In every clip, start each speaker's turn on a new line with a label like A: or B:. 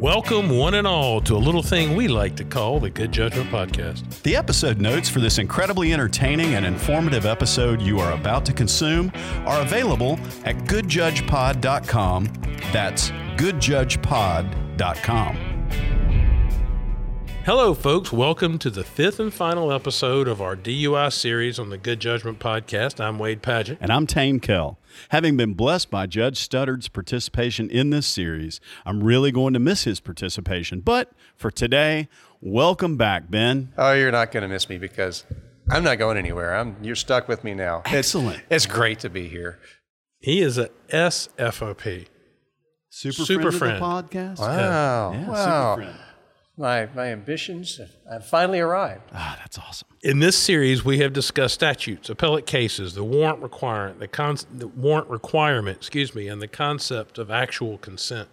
A: Welcome, one and all, to a little thing we like to call the Good Judgment Podcast.
B: The episode notes for this incredibly entertaining and informative episode you are about to consume are available at goodjudgepod.com. That's goodjudgepod.com.
A: Hello, folks. Welcome to the fifth and final episode of our DUI series on the Good Judgment Podcast. I'm Wade Padgett.
B: And I'm Tain Kell. Having been blessed by Judge Studdard's participation in this series, I'm really going to miss his participation. But for today, welcome back, Ben.
C: Oh, you're not going to miss me because I'm not going anywhere. I'm you're stuck with me now.
B: Excellent.
C: It's, it's great to be here.
A: He is a SFOP.
B: Super,
A: Super
B: friend,
A: friend.
B: of the podcast.
C: Wow.
B: Yeah,
C: wow.
B: Super friend.
C: My my ambitions have finally arrived.
B: Ah, that's awesome.
A: In this series, we have discussed statutes, appellate cases, the warrant requirement, the, con- the warrant requirement, excuse me, and the concept of actual consent.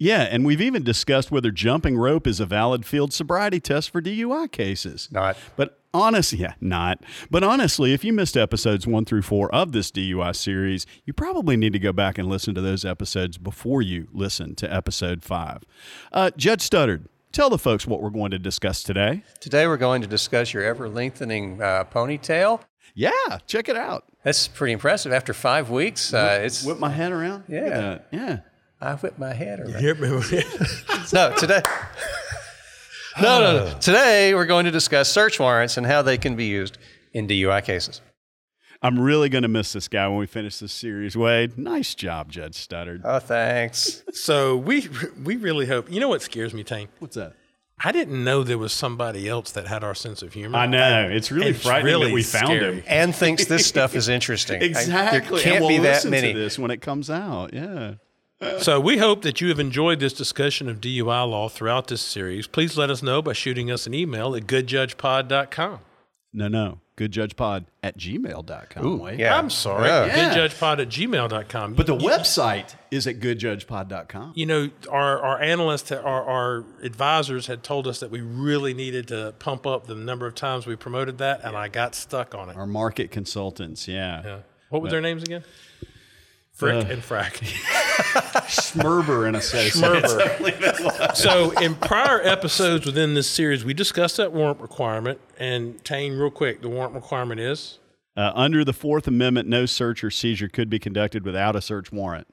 B: Yeah, and we've even discussed whether jumping rope is a valid field sobriety test for DUI cases.
C: Not.
B: But honestly, yeah, not. But honestly, if you missed episodes one through four of this DUI series, you probably need to go back and listen to those episodes before you listen to episode five. Uh, Judge Studdard, tell the folks what we're going to discuss today.
C: Today we're going to discuss your ever lengthening uh, ponytail.
B: Yeah, check it out.
C: That's pretty impressive. After five weeks, uh, it's
B: Whip my head around. Look at
C: Yeah.
B: that. Yeah.
C: I whipped my head around.
A: Yeah,
C: No, today. No, no, no. Today we're going to discuss search warrants and how they can be used in DUI cases.
B: I'm really going to miss this guy when we finish this series. Wade, nice job, Judge Studdard.
C: Oh, thanks.
A: so we we really hope. You know what scares me, Tain?
B: What's that?
A: I didn't know there was somebody else that had our sense of humor.
B: I know. It's really
A: It's
B: frightening
A: really
B: that we found
A: scary.
B: him.
C: And thinks this stuff is interesting. I-
B: Exactly.
C: there can't
B: and we'll
C: be that many.
B: to this when it comes out. Yeah.
A: So we hope that you have enjoyed this discussion of DUI law throughout this series. Please let us know by shooting us an email at goodjudgepod.com.
B: No, no. Goodjudgepod at gmail.com.
C: Ooh,
B: Wade.
C: yeah.
A: I'm sorry.
C: Yeah.
B: Yeah.
A: Goodjudgepod at gmail.com.
B: But the
A: You-
B: website is at goodjudgepod.com.
A: you know, our, our analysts, our, our advisors had told us that we really needed to pump up the number of times we promoted that, and I got stuck on it.
B: Our market consultants, yeah.
A: Yeah. What were their names again? Frick and Frack.
B: Smurber and Associates.
A: Schmerber. so, in prior episodes within this series, we discussed that warrant requirement. And Tain, real quick, the warrant requirement is
B: Uh, under the Fourth Amendment, no search or seizure could be conducted without a search warrant.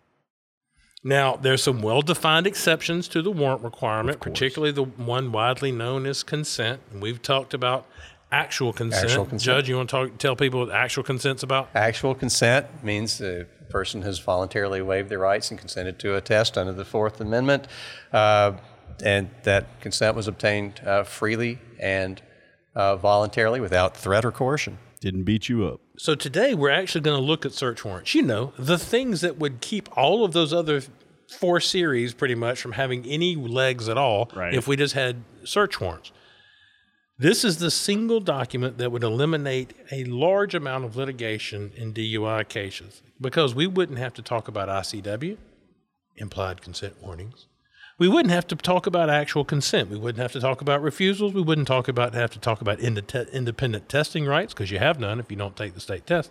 A: now there's some well-defined exceptions to the warrant requirement, particularly the one widely known as consent. And we've talked about actual consent.
C: Actual consent.
A: Judge, you want to talk, tell people what actual consent's about?
C: Actual consent means the person has voluntarily waived their rights and consented to a test under the Fourth Amendment, uh, and that consent was obtained uh, freely and uh, voluntarily without threat or coercion.
B: Didn't beat you up.
A: So today we're actually going to look at search warrants. You know, the things that would keep all of those other four series pretty much from having any legs at all
B: Right.
A: if we just had search warrants. This is the single document that would eliminate a large amount of litigation in DUI cases because we wouldn't have to talk about ICW, implied consent warnings. We wouldn't have to talk about actual consent. We wouldn't have to talk about refusals. We wouldn't talk about have to talk about inde- independent testing rights because you have none if you don't take the state test,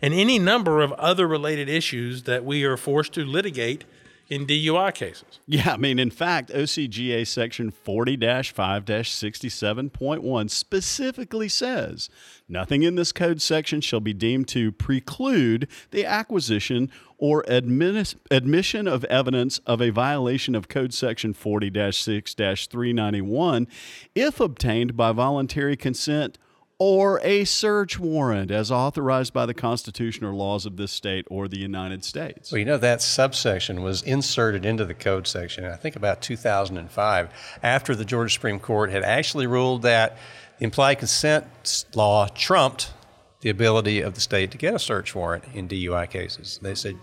A: and any number of other related issues that we are forced to litigate in DUI cases.
B: Yeah, I mean, in fact, OCGA section 40 5 67.1 specifically says nothing in this code section shall be deemed to preclude the acquisition or admission of evidence of a violation of code section 40 6 391 if obtained by voluntary consent or a search warrant as authorized by the Constitution or laws of this state or the United States.
C: Well, you know, that subsection was inserted into the code section, I think about 2005, after the Georgia Supreme Court had actually ruled that the implied consent law trumped the ability of the state to get a search warrant in DUI cases. They said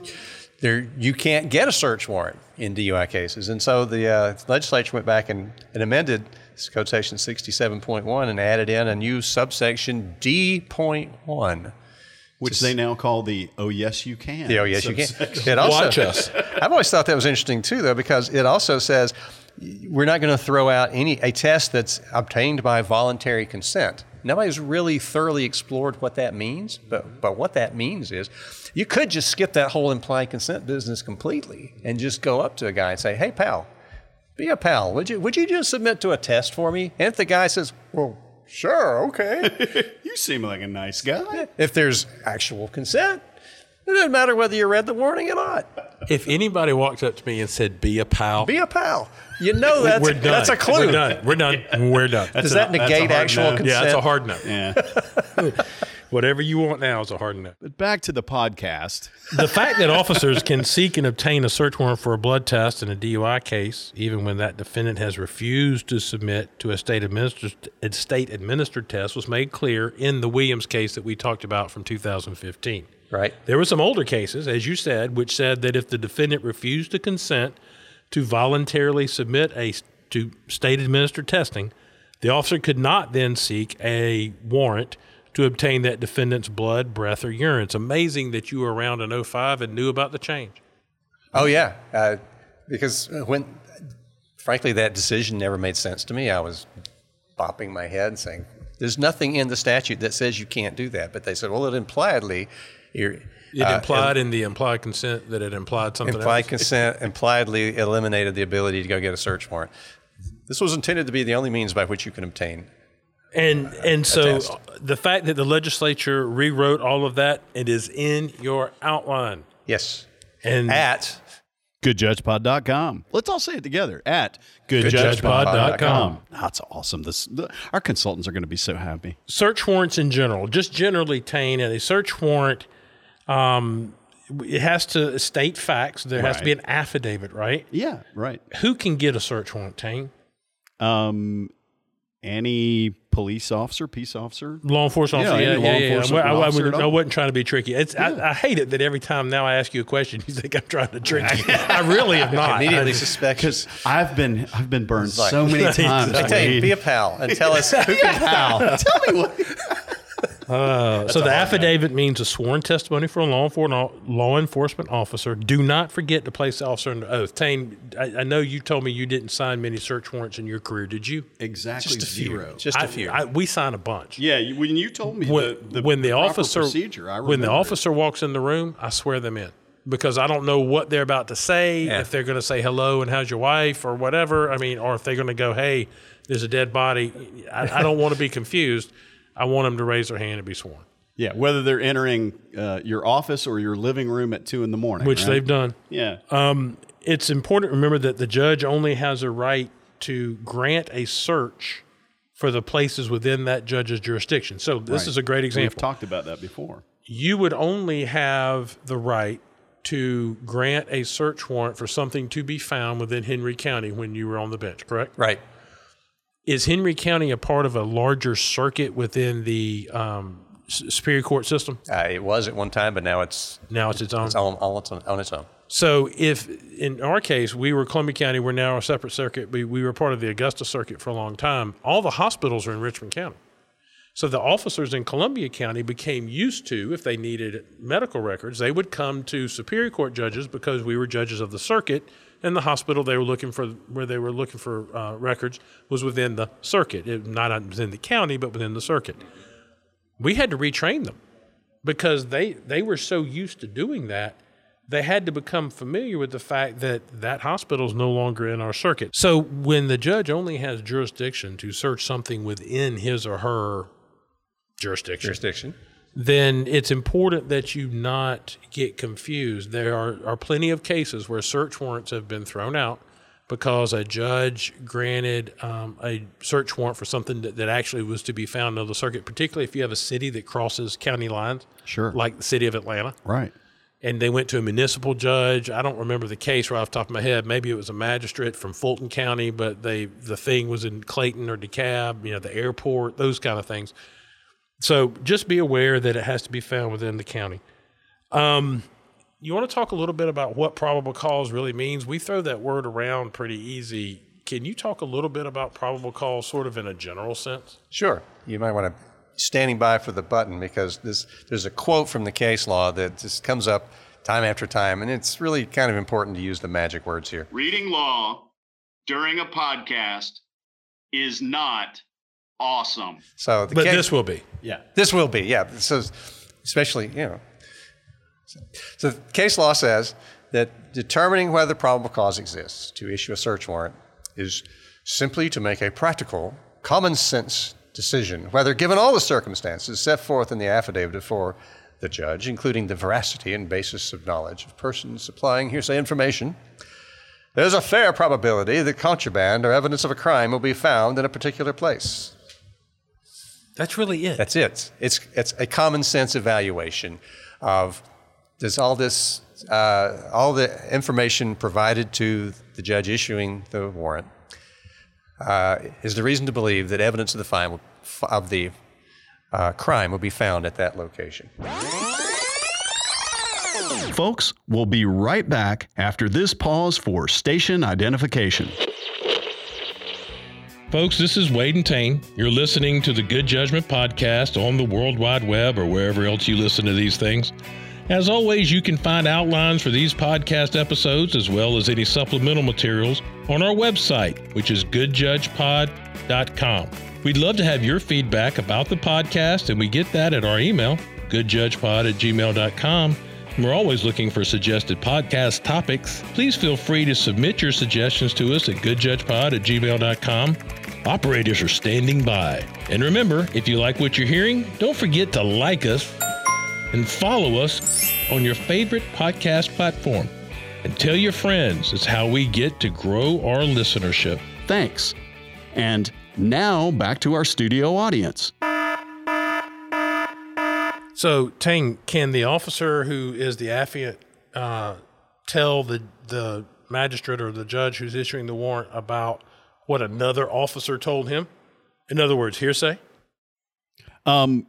C: there you can't get a search warrant in DUI cases, and so the uh, legislature went back and, and amended code section 67.1 and added in a new subsection D.1.
B: which they now call the "Oh yes you can."
C: Yeah, oh, yes, you can. It also,
A: Watch us.
C: I've always thought that was interesting too, though, because it also says we're not going to throw out any a test that's obtained by voluntary consent. Nobody's really thoroughly explored what that means, but but what that means is you could just skip that whole implied consent business completely and just go up to a guy and say, "Hey, pal." Be a pal. Would you, would you just submit to a test for me? And if the guy says, well, sure, okay.
B: You seem like a nice guy.
C: if there's actual consent, it doesn't matter whether you read the warning or not.
A: If anybody walked up to me and said, "Be a pal,"
C: Be a pal. You know that's,
A: we're done.
C: that's a clue.
A: We're done. We're done. We're done.
C: Does that
B: a-
C: negate actual
B: no.
C: consent?
A: yeah, that's a hard no.
B: Yeah.
A: Whatever you want now is a hard no.
B: But back to the podcast.
A: the fact that officers can seek and obtain a search warrant for a blood test in a DUI case, even when that defendant has refused to submit to a state administered, a state administered test, was made clear in the Williams case that we talked about from 2015.
C: Right.
A: There were some older cases, as you said, which said that if the defendant refused to consent to voluntarily submit a to state administered testing, the officer could not then seek a warrant to obtain that defendant's blood, breath, or urine. It's amazing that you were around in 05 and knew about the change.
C: Oh yeah, uh, because when, frankly, that decision never made sense to me. I was bopping my head and saying, "There's nothing in the statute that says you can't do that." But they said, "Well, it impliedly, you're,
A: It
C: uh,
A: implied in the implied consent that it implied something
C: implied
A: else.
C: consent impliedly eliminated the ability to go get a search warrant." This was intended to be the only means by which you can obtain.
A: And and so
C: test.
A: the fact that the legislature rewrote all of that, it is in your outline.
C: Yes,
A: And
C: at
B: GoodJudgePod.com. Let's all say it together at
A: GoodJudgePod.com.
B: That's awesome. This the, our consultants are going to be so happy.
A: search warrants in general, just generally, Tain, and a search warrant, um, it has to state facts. There has to be an affidavit, right?
B: Yeah, right.
A: Who can get a search warrant, Tain?
B: Um, any police officer, peace officer.
A: Law enforcement
B: Yeah,
A: officer. Yeah,
B: any
A: yeah,
B: law
A: yeah.
B: enforcement
A: I, I,
B: officer
A: would-
B: at
A: I wasn't trying to be tricky. It's, I, I hate it that every time now I ask you a question, you think I'm trying to trick you. I really am not.
C: immediately
A: I-
C: suspect.
B: Because I've been I've been burned
C: like-
B: so many times.
C: I tell you, be a pal and tell us who can
B: pal. Tell me what.
A: Uh, so the affidavit means a sworn testimony for a law enforcement law enforcement officer. Do not forget to place the officer under oath. Tain, I, I know you told me you didn't sign many search warrants in your career. Did you?
B: Exactly
C: just a few.
B: zero.
C: Just a
A: I-
C: few.
A: I, we sign a bunch.
B: yeah, when you told me
A: when
B: the, the,
A: when the,
B: proper
A: officer
B: procedure, I
A: when the
B: remember it.
A: officer walks in the room, I swear them in because I don't know what they're about to say.
C: Yeah.
A: If they're going to say hello and how's your wife or whatever. I mean, or if they're going to go, hey, there's a dead body. I, I don't want to be confused. I want them to raise their hand and be sworn,
B: Yeah, whether they're entering uh, your office or your living room at two in the morning,
A: which
B: right?
A: they've done.
B: Yeah,
A: It's important to remember that the judge only has a right to grant a search for the places within that judge's jurisdiction. So this
B: Right.
A: is a great example.
B: We've talked about that before.
A: you would only have the right to grant a search warrant for something to be found within Henry County when you were on the bench, correct?
C: right.
A: Is Henry County a part of a larger circuit within the um, Superior Court system?
C: Uh, it was at one time, but now it's
A: Now it's its own.
C: it's on, on, its own, on its own.
A: So if in our case we were Columbia County, we're now a separate circuit. We, we were part of the Augusta circuit for a long time. All the hospitals are in Richmond County. So the officers in Columbia County became used to, if they needed medical records, they would come to Superior Court judges because we were judges of the circuit, and the hospital they were looking for, where they were looking for uh, records, was within the circuit, it, not within the county, but within the circuit. We had to retrain them because they they were so used to doing that they had to become familiar with the fact that that hospital is no longer in our circuit so when the judge only has jurisdiction to search something within his or her jurisdiction
C: Jurisdiction.
A: then it's important that you not get confused there are, are plenty of cases where search warrants have been thrown out because a judge granted um, a search warrant for something that, that actually was to be found on the circuit, particularly if you have a city that crosses county lines,
B: Sure.
A: like the city of Atlanta
B: Right.
A: and they went to a municipal judge. I don't remember the case right off the top of my head. Maybe it was a magistrate from Fulton County, but they the thing was in Clayton or DeKalb, you know, the airport, those kind of things. So just be aware that it has to be found within the county. Um, you want to talk a little bit about what probable cause really means? We throw that word around pretty easy. Can you talk a little bit about probable cause, sort of in a general sense?
C: Sure. You might want to standing by for the button because this, there's a quote from the case law that just comes up time after time, and it's really kind of important to use the magic words here.
D: reading law during a podcast is not awesome.
C: So the
A: But
C: case,
A: this will be.
B: Yeah.
C: This will be, yeah. So, especially, you know. So, the case law says that determining whether probable cause exists to issue a search warrant is simply to make a practical, common sense decision, whether given all the circumstances set forth in the affidavit before the judge, including the veracity and basis of knowledge of persons supplying hearsay information, there's a fair probability that contraband or evidence of a crime will be found in a particular place.
A: That's really it.
C: That's it. It's, it's a common sense evaluation of does all this, uh, all the information provided to the judge issuing the warrant, uh, is the reason to believe that evidence of the, fine will, of the uh, crime will be found at that location.
B: Folks, we'll be right back after this pause for station identification.
A: Folks, this is Wade and Tain. You're listening to the Good Judgment Podcast on the World Wide Web or wherever else you listen to these things. As always, you can find outlines for these podcast episodes as well as any supplemental materials on our website, which is goodjudgepod.com. We'd love to have your feedback about the podcast, and we get that at our email, goodjudgepod at gmail.com. We're always looking for suggested podcast topics. Please feel free to submit your suggestions to us at goodjudgepod at gmail.com. Operators are standing by. And remember, if you like what you're hearing, don't forget to like us and follow us on your favorite podcast platform. And tell your friends. It's how we get to grow our listenership.
B: Thanks. And now back to our studio audience.
A: So, Tain, can the officer who is the affiant uh, tell the the magistrate or the judge who's issuing the warrant about what another officer told him? In other words, hearsay.
B: Um,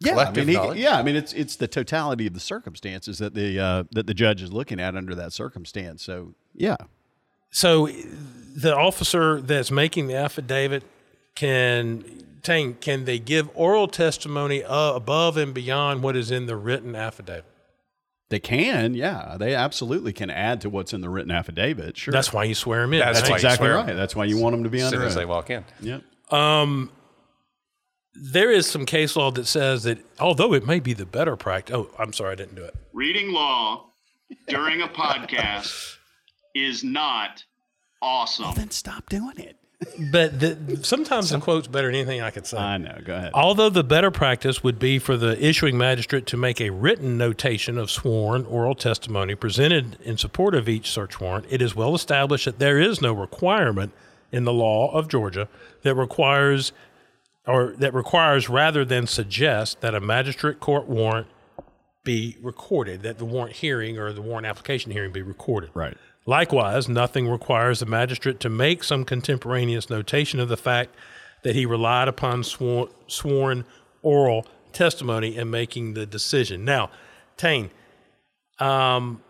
B: yeah, I mean, he- yeah, I mean, it's it's the totality of the circumstances that the uh, that the judge is looking at under that circumstance. So, yeah,
A: So, the officer that's making the affidavit can Tain, can they give oral testimony uh, above and beyond what is in the written affidavit?
B: They can. Yeah, they absolutely can add to what's in the written affidavit. Sure,
A: That's why you swear them in.
C: That's
B: That's
C: why
B: exactly
C: swear.
B: right. That's why you want them to be
C: As
B: under
C: soon as
B: oath.
C: they walk in.
B: Yep.
A: Um, there is some case law that says that although it may be the better practice. Oh, I'm sorry, I didn't do it.
D: Reading law during a podcast is not awesome.
B: Well, Then stop doing it.
A: But the, sometimes the quote's better than anything I could say.
B: I know. Go ahead.
A: Although the better practice would be for the issuing magistrate to make a written notation of sworn oral testimony presented in support of each search warrant, it is well established that there is no requirement in the law of Georgia that requires or that requires rather than suggests that a magistrate court warrant be recorded, that the warrant hearing or the warrant application hearing be recorded.
B: Right.
A: Likewise, nothing requires the magistrate to make some contemporaneous notation of the fact that he relied upon swor- sworn oral testimony in making the decision. Now, Tain, um,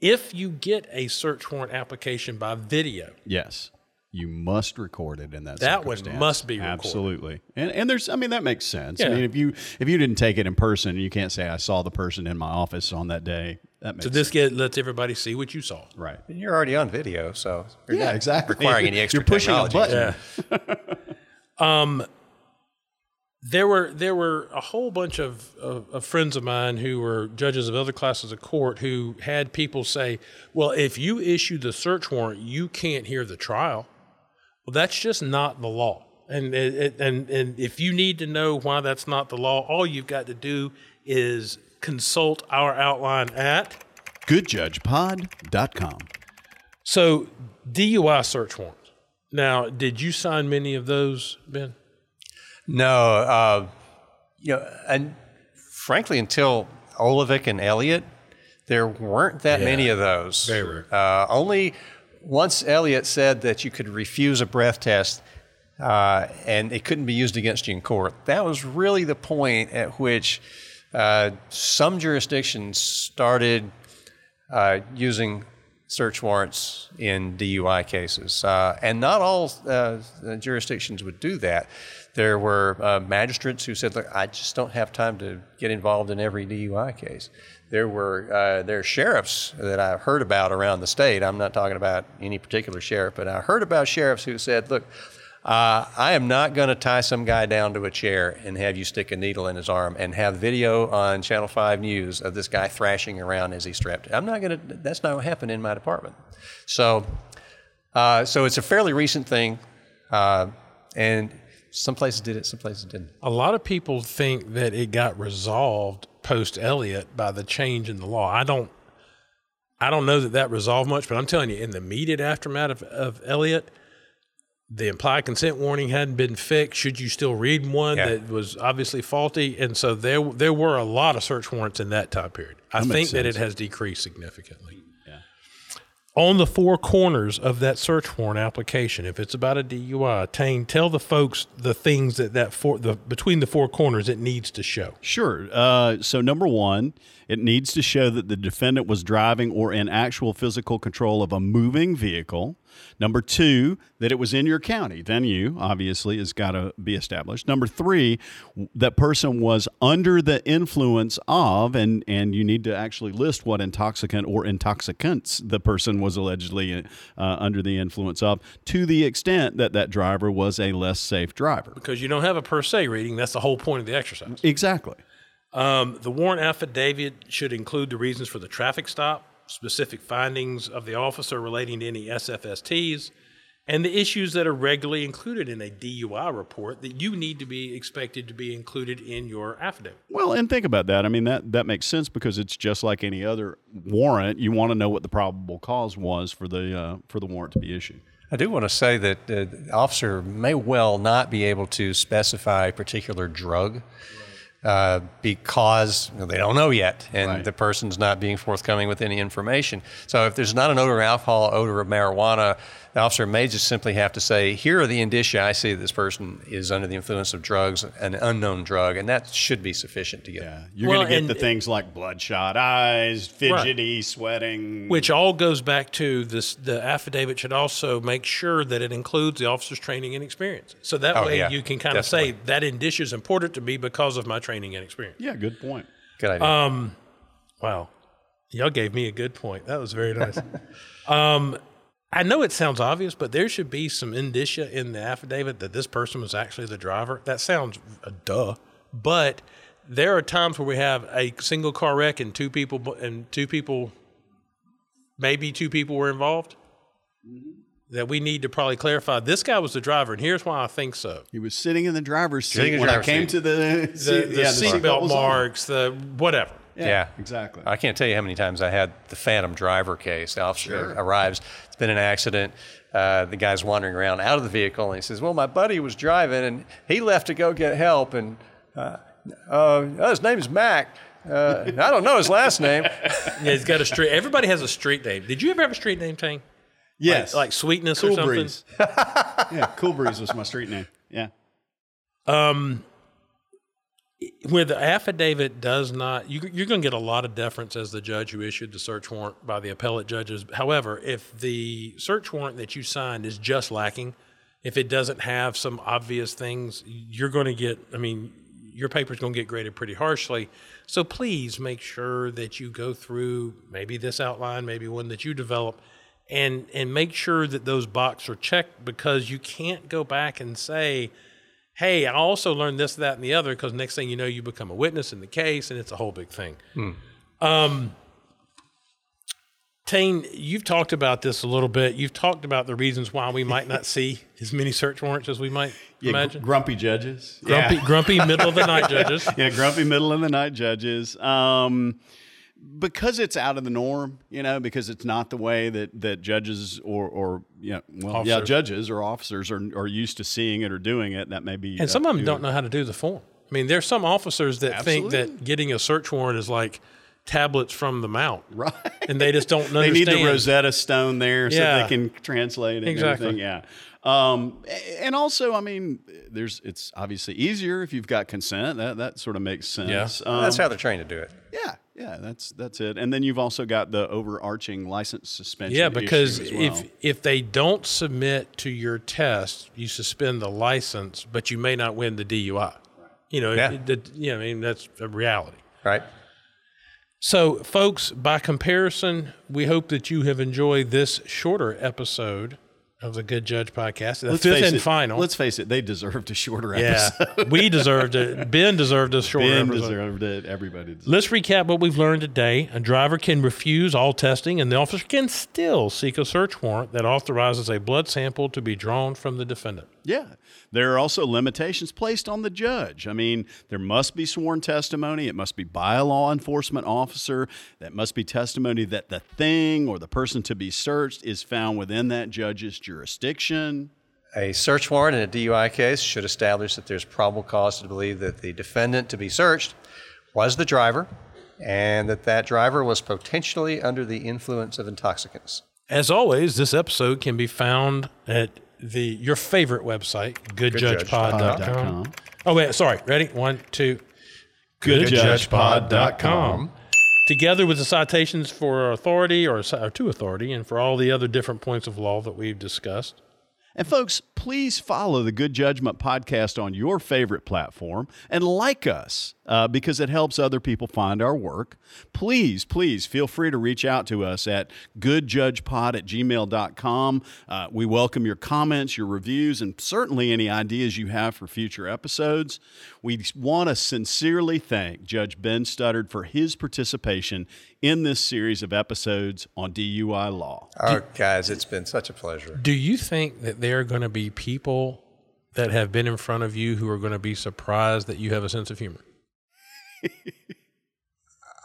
A: if you get a search warrant application by video,
B: Yes. You must record it in that.
A: That one must be recorded.
B: absolutely, and and there's I mean that makes sense. I mean if you if you didn't take it in person, you can't say I saw the person in my office on that day. That makes
A: so this get, lets everybody see what you saw.
B: right.
C: And you're already on video, so you're
B: Yeah,
C: not
B: exactly.
C: requiring any extra
B: You're pushing a
C: technology.
B: button.
A: um, there were there were a whole bunch of, of, of friends of mine who were judges of other classes of court who had people say, "Well, if you issue the search warrant, you can't hear the trial." Well, that's just not the law. And it, it- and and if you need to know why that's not the law, all you've got to do is consult our outline at
B: Goodjudgepod.com.
A: so DUI search warrants. Now, did you sign many of those, Ben?
C: No, uh, you know, and frankly, until Olevik and Elliott, there weren't that many of those.
A: Very rare.
C: Uh, only once Elliott said that you could refuse a breath test uh, and it couldn't be used against you in court. That was really the point at which uh, some jurisdictions started uh, using search warrants in DUI cases. Uh, and not all uh, jurisdictions would do that. There were uh, magistrates who said, look, I just don't have time to get involved in every DUI case. There were uh, there are sheriffs that I heard about around the state. I'm not talking about any particular sheriff, but I heard about sheriffs who said, look, uh, I am not going to tie some guy down to a chair and have you stick a needle in his arm and have video on Channel 5 News of this guy thrashing around as he's strapped. I'm not going to, that's not going to happen in my department. So Uh, so it's a fairly recent thing, uh, and some places did it, some places didn't.
A: A lot of people think that it got resolved post Elliott by the change in the law. I don't. I don't know that that resolved much, but I'm telling you, in the immediate aftermath of, of Elliott, the implied consent warning hadn't been fixed. Should you still read one
C: Yeah.
A: that was obviously faulty? And so there there were a lot of search warrants in that time period. I think that it has decreased significantly. On the four corners of that search warrant application, if it's about a DUI, Tain, tell the folks the things that that four, the between the four corners it needs to show.
B: Sure. Uh, so, number one, it needs to show that the defendant was driving or in actual physical control of a moving vehicle. Number two, that it was in your county. Venue, obviously, has got to be established. Number three, that person was under the influence of, and, and you need to actually list what intoxicant or intoxicants the person was allegedly uh, under the influence of, to the extent that that driver was a less safe driver.
A: Because you don't have a per se reading. That's the whole point of the exercise.
B: Exactly.
A: Um, the warrant affidavit should include the reasons for the traffic stop, specific findings of the officer relating to any SFSTs, and the issues that are regularly included in a DUI report that you need to be expected to be included in your affidavit.
B: Well, and think about that. I mean, that, that makes sense because it's just like any other warrant. You want to know what the probable cause was for the uh, for the warrant to be issued.
C: I do want to say that uh, the officer may well not be able to specify a particular drug uh, because you know, they don't know yet, and
B: Right.
C: the person's not being forthcoming with any information. So if there's not an odor of alcohol, odor of marijuana, the officer may just simply have to say, "Here are the indicia I see that this person is under the influence of drugs, an unknown drug," and that should be sufficient to get.
B: Yeah, you're
A: Well,
B: going to get
A: and-
B: the things like bloodshot eyes, fidgety, sweating.
A: Which all goes back to this. The affidavit should also make sure that it includes the officer's training and experience. So that
C: Oh,
A: way
C: yeah,
A: you can kind of say that indicia is important to me because of my training and experience.
B: yeah, good point.
C: Good idea.
A: Um, Wow. Y'all gave me a good point. That was very nice. um, I know it sounds obvious, but there should be some indicia in the affidavit that this person was actually the driver. That sounds uh, duh, but there are times where we have a single car wreck and two people and two people, maybe two people were involved. That we need to probably clarify. This guy was the driver, and here's why I think so.
B: He was sitting in the driver's seat
C: in
B: when
C: the
B: I came
C: seat.
B: to the
A: The,
B: seat-
A: the
B: yeah,
A: seatbelt
B: was on.
A: marks, the whatever.
C: Yeah.
B: exactly.
C: I can't tell you how many times I had the phantom driver case. The officer arrives, it's been an accident. Uh, the guy's wandering around out of the vehicle, and he says, "Well, my buddy was driving, and he left to go get help, and uh, uh, oh, his name's Mac. Uh, I don't know his last name.
A: Yeah, he's got a street. Everybody has a street name. Did you ever have a street name, Tain?
B: yes,
A: Like Sweetness or
B: Cool
A: something?
B: Breeze. yeah, Cool Breeze was my street name. Yeah.
A: Um, where the affidavit does not, you, you're going to get a lot of deference as the judge who issued the search warrant by the appellate judges. However, if the search warrant that you signed is just lacking, if it doesn't have some obvious things, you're going to get, I mean, your paper's going to get graded pretty harshly. So please make sure that you go through maybe this outline, maybe one that you develop, and and make sure that those boxes are checked because you can't go back and say, hey, I also learned this, that, and the other, because next thing you know, you become a witness in the case, and it's a whole big thing. Um, Tain, you've talked about this a little bit. You've talked about the reasons why we might not see as many search warrants as we might
B: Yeah, gr-
A: imagine.
B: grumpy judges.
A: grumpy,
B: Yeah.
A: grumpy, middle of the night judges.
B: yeah, grumpy middle of the night judges. Um, because it's out of the norm, you know, because it's not the way that, that judges or, or yeah, well, yeah,
A: Officers.
B: judges or officers are, are used to seeing it or doing it. That may be,
A: And some of them don't know how to do the form. I mean, there's some officers that think that getting a search warrant is like tablets from the mount,
B: right.
A: and they just don't
B: they need the Rosetta Stone there so
A: Yeah.
B: they can translate it.
A: Exactly.
B: And everything. Yeah. Um, and also, I mean, there's it's obviously easier if you've got consent. That that sort of makes sense.
A: Yeah.
B: Um,
C: That's how they're trained to do it.
B: yeah, yeah, that's that's it. And then you've also got the overarching license suspension.
A: Yeah,
B: issue
A: because
B: as well.
A: if if they don't submit to your test, you suspend the license, but you may not win the DUI. You know,
C: Yeah.
A: it, it, you know, I mean that's a reality.
C: Right?
A: So, folks, by comparison, we hope that you have enjoyed this shorter episode of the Good Judge podcast. The
B: Let's
A: fifth
B: face
A: and
B: it,
A: final.
B: Let's face it, they deserved a shorter
A: yeah,
B: episode.
A: we deserved it. Ben deserved a shorter
B: Ben
A: episode.
B: deserved it. Everybody deserved
A: Let's recap what we've learned today. A driver can refuse all testing, and the officer can still seek a search warrant that authorizes a blood sample to be drawn from the defendant.
B: Yeah. There are also limitations placed on the judge. I mean, there must be sworn testimony. It must be by a law enforcement officer. That must be testimony that the thing or the person to be searched is found within that judge's jurisdiction.
C: A search warrant in a DUI case should establish that there's probable cause to believe that the defendant to be searched was the driver and that that driver was potentially under the influence of intoxicants.
A: As always, this episode can be found at the your favorite website, goodjudgepod.com.
B: Pod.com.
A: Oh wait, sorry. Ready? One, two.
B: Goodjudgepod.com.
A: Together with the citations for authority or, or to authority, and for all the other different points of law that we've discussed.
B: And folks, please follow the Good Judgment podcast on your favorite platform and like us uh, because it helps other people find our work. Please, please feel free to reach out to us at goodjudgepod at gmail.com. Uh, we welcome your comments, your reviews, and certainly any ideas you have for future episodes. We want to sincerely thank Judge Ben Studdard for his participation in this series of episodes on DUI law.
C: Oh, guys, it's been such a pleasure.
A: Do you think that there are going to be people that have been in front of you who are going to be surprised that you have a sense of humor?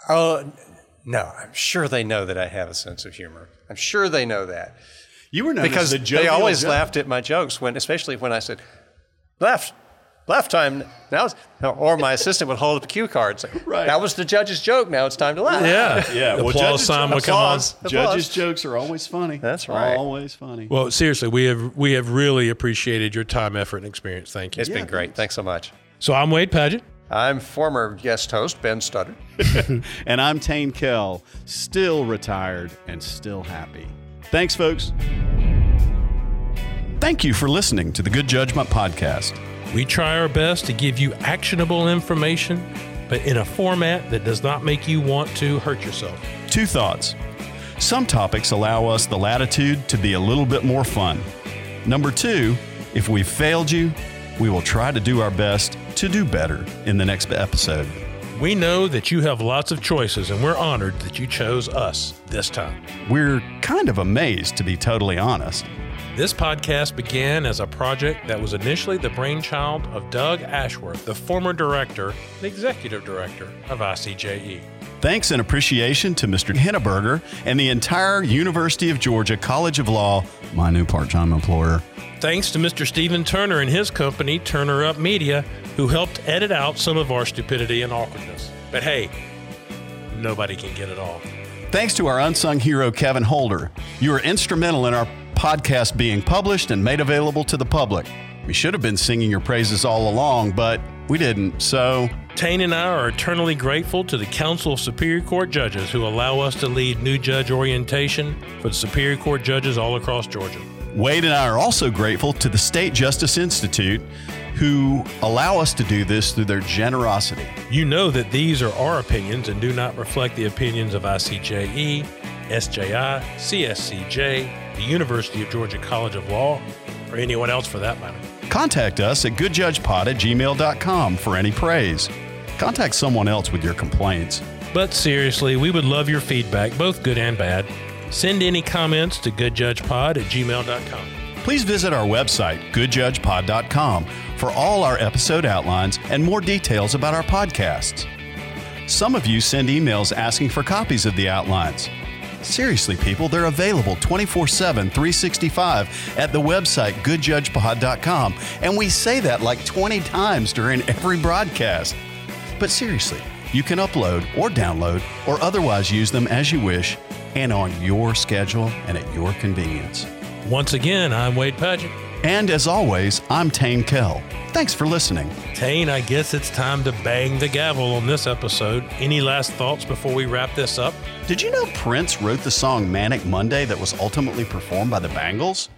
C: Oh, n- no, I'm sure they know that I have a sense of humor. I'm sure they know that.
B: You were known as
C: because
B: the
C: they always
B: judge.
C: laughed at my jokes when, especially when I said, left, left time. Now, it's, or my assistant would hold up a cue card. Say,
B: Right.
C: That was the judge's joke. Now it's time to laugh.
A: Yeah,
B: Yeah, well,
A: applause
B: judges-
A: sign would come on.
C: Applause.
B: Judges' jokes are always funny.
C: That's right.
B: Always funny.
A: Well, seriously, we have we have really appreciated your time, effort, and experience. Thank you.
C: It's been great. Thanks so much.
A: So I'm Wade Padgett.
C: I'm former guest host Ben Studdard.
B: and I'm Tain Kell, still retired and still happy. Thanks, folks. Thank you for listening to the Good Judgment Podcast.
A: We try our best to give you actionable information, but in a format that does not make you want to hurt yourself.
B: Two thoughts. Some topics allow us the latitude to be a little bit more fun. Number two, if we've failed you, we will try to do our best to do better in the next episode.
A: We know that you have lots of choices, and we're honored that you chose us this time.
B: We're kind of amazed, to be totally honest.
A: This podcast began as a project that was initially the brainchild of Doug Ashworth, the former director and executive director of ICJE.
B: Thanks and appreciation to Mr. Hinneberger and the entire University of Georgia College of Law, my new part time employer.
A: Thanks to Mr. Stephen Turner and his company, Turner Up Media, who helped edit out some of our stupidity and awkwardness. But hey, nobody can get it all.
B: Thanks to our unsung hero, Kevin Holder. You were instrumental in our podcast being published and made available to the public. We should have been singing your praises all along, but we didn't. So,
A: Tain and I are eternally grateful to the Council of Superior Court Judges who allow us to lead new judge orientation for the Superior Court judges all across Georgia.
B: Wade and I are also grateful to the State Justice Institute, who allow us to do this through their generosity.
A: You know that these are our opinions and do not reflect the opinions of ICJE, SJI, CSCJ, the University of Georgia College of Law, or anyone else for that matter.
B: Contact us at goodjudgepod at gmail.com for any praise. Contact someone else with your complaints.
A: But seriously, we would love your feedback, both good and bad. Send any comments to goodjudgepod at gmail.com.
B: Please visit our website, goodjudgepod.com, for all our episode outlines and more details about our podcasts. Some of you send emails asking for copies of the outlines. Seriously, people, they're available 24 7, 365 at the website goodjudgepod.com, and we say that like 20 times during every broadcast. But seriously, you can upload or download or otherwise use them as you wish and on your schedule and at your convenience.
A: Once again, I'm Wade Padgett.
B: And as always, I'm Tain Kell. Thanks for listening.
A: Tain, I guess it's time to bang the gavel on this episode. Any last thoughts before we wrap this up?
B: Did you know Prince wrote the song Manic Monday that was ultimately performed by the Bangles?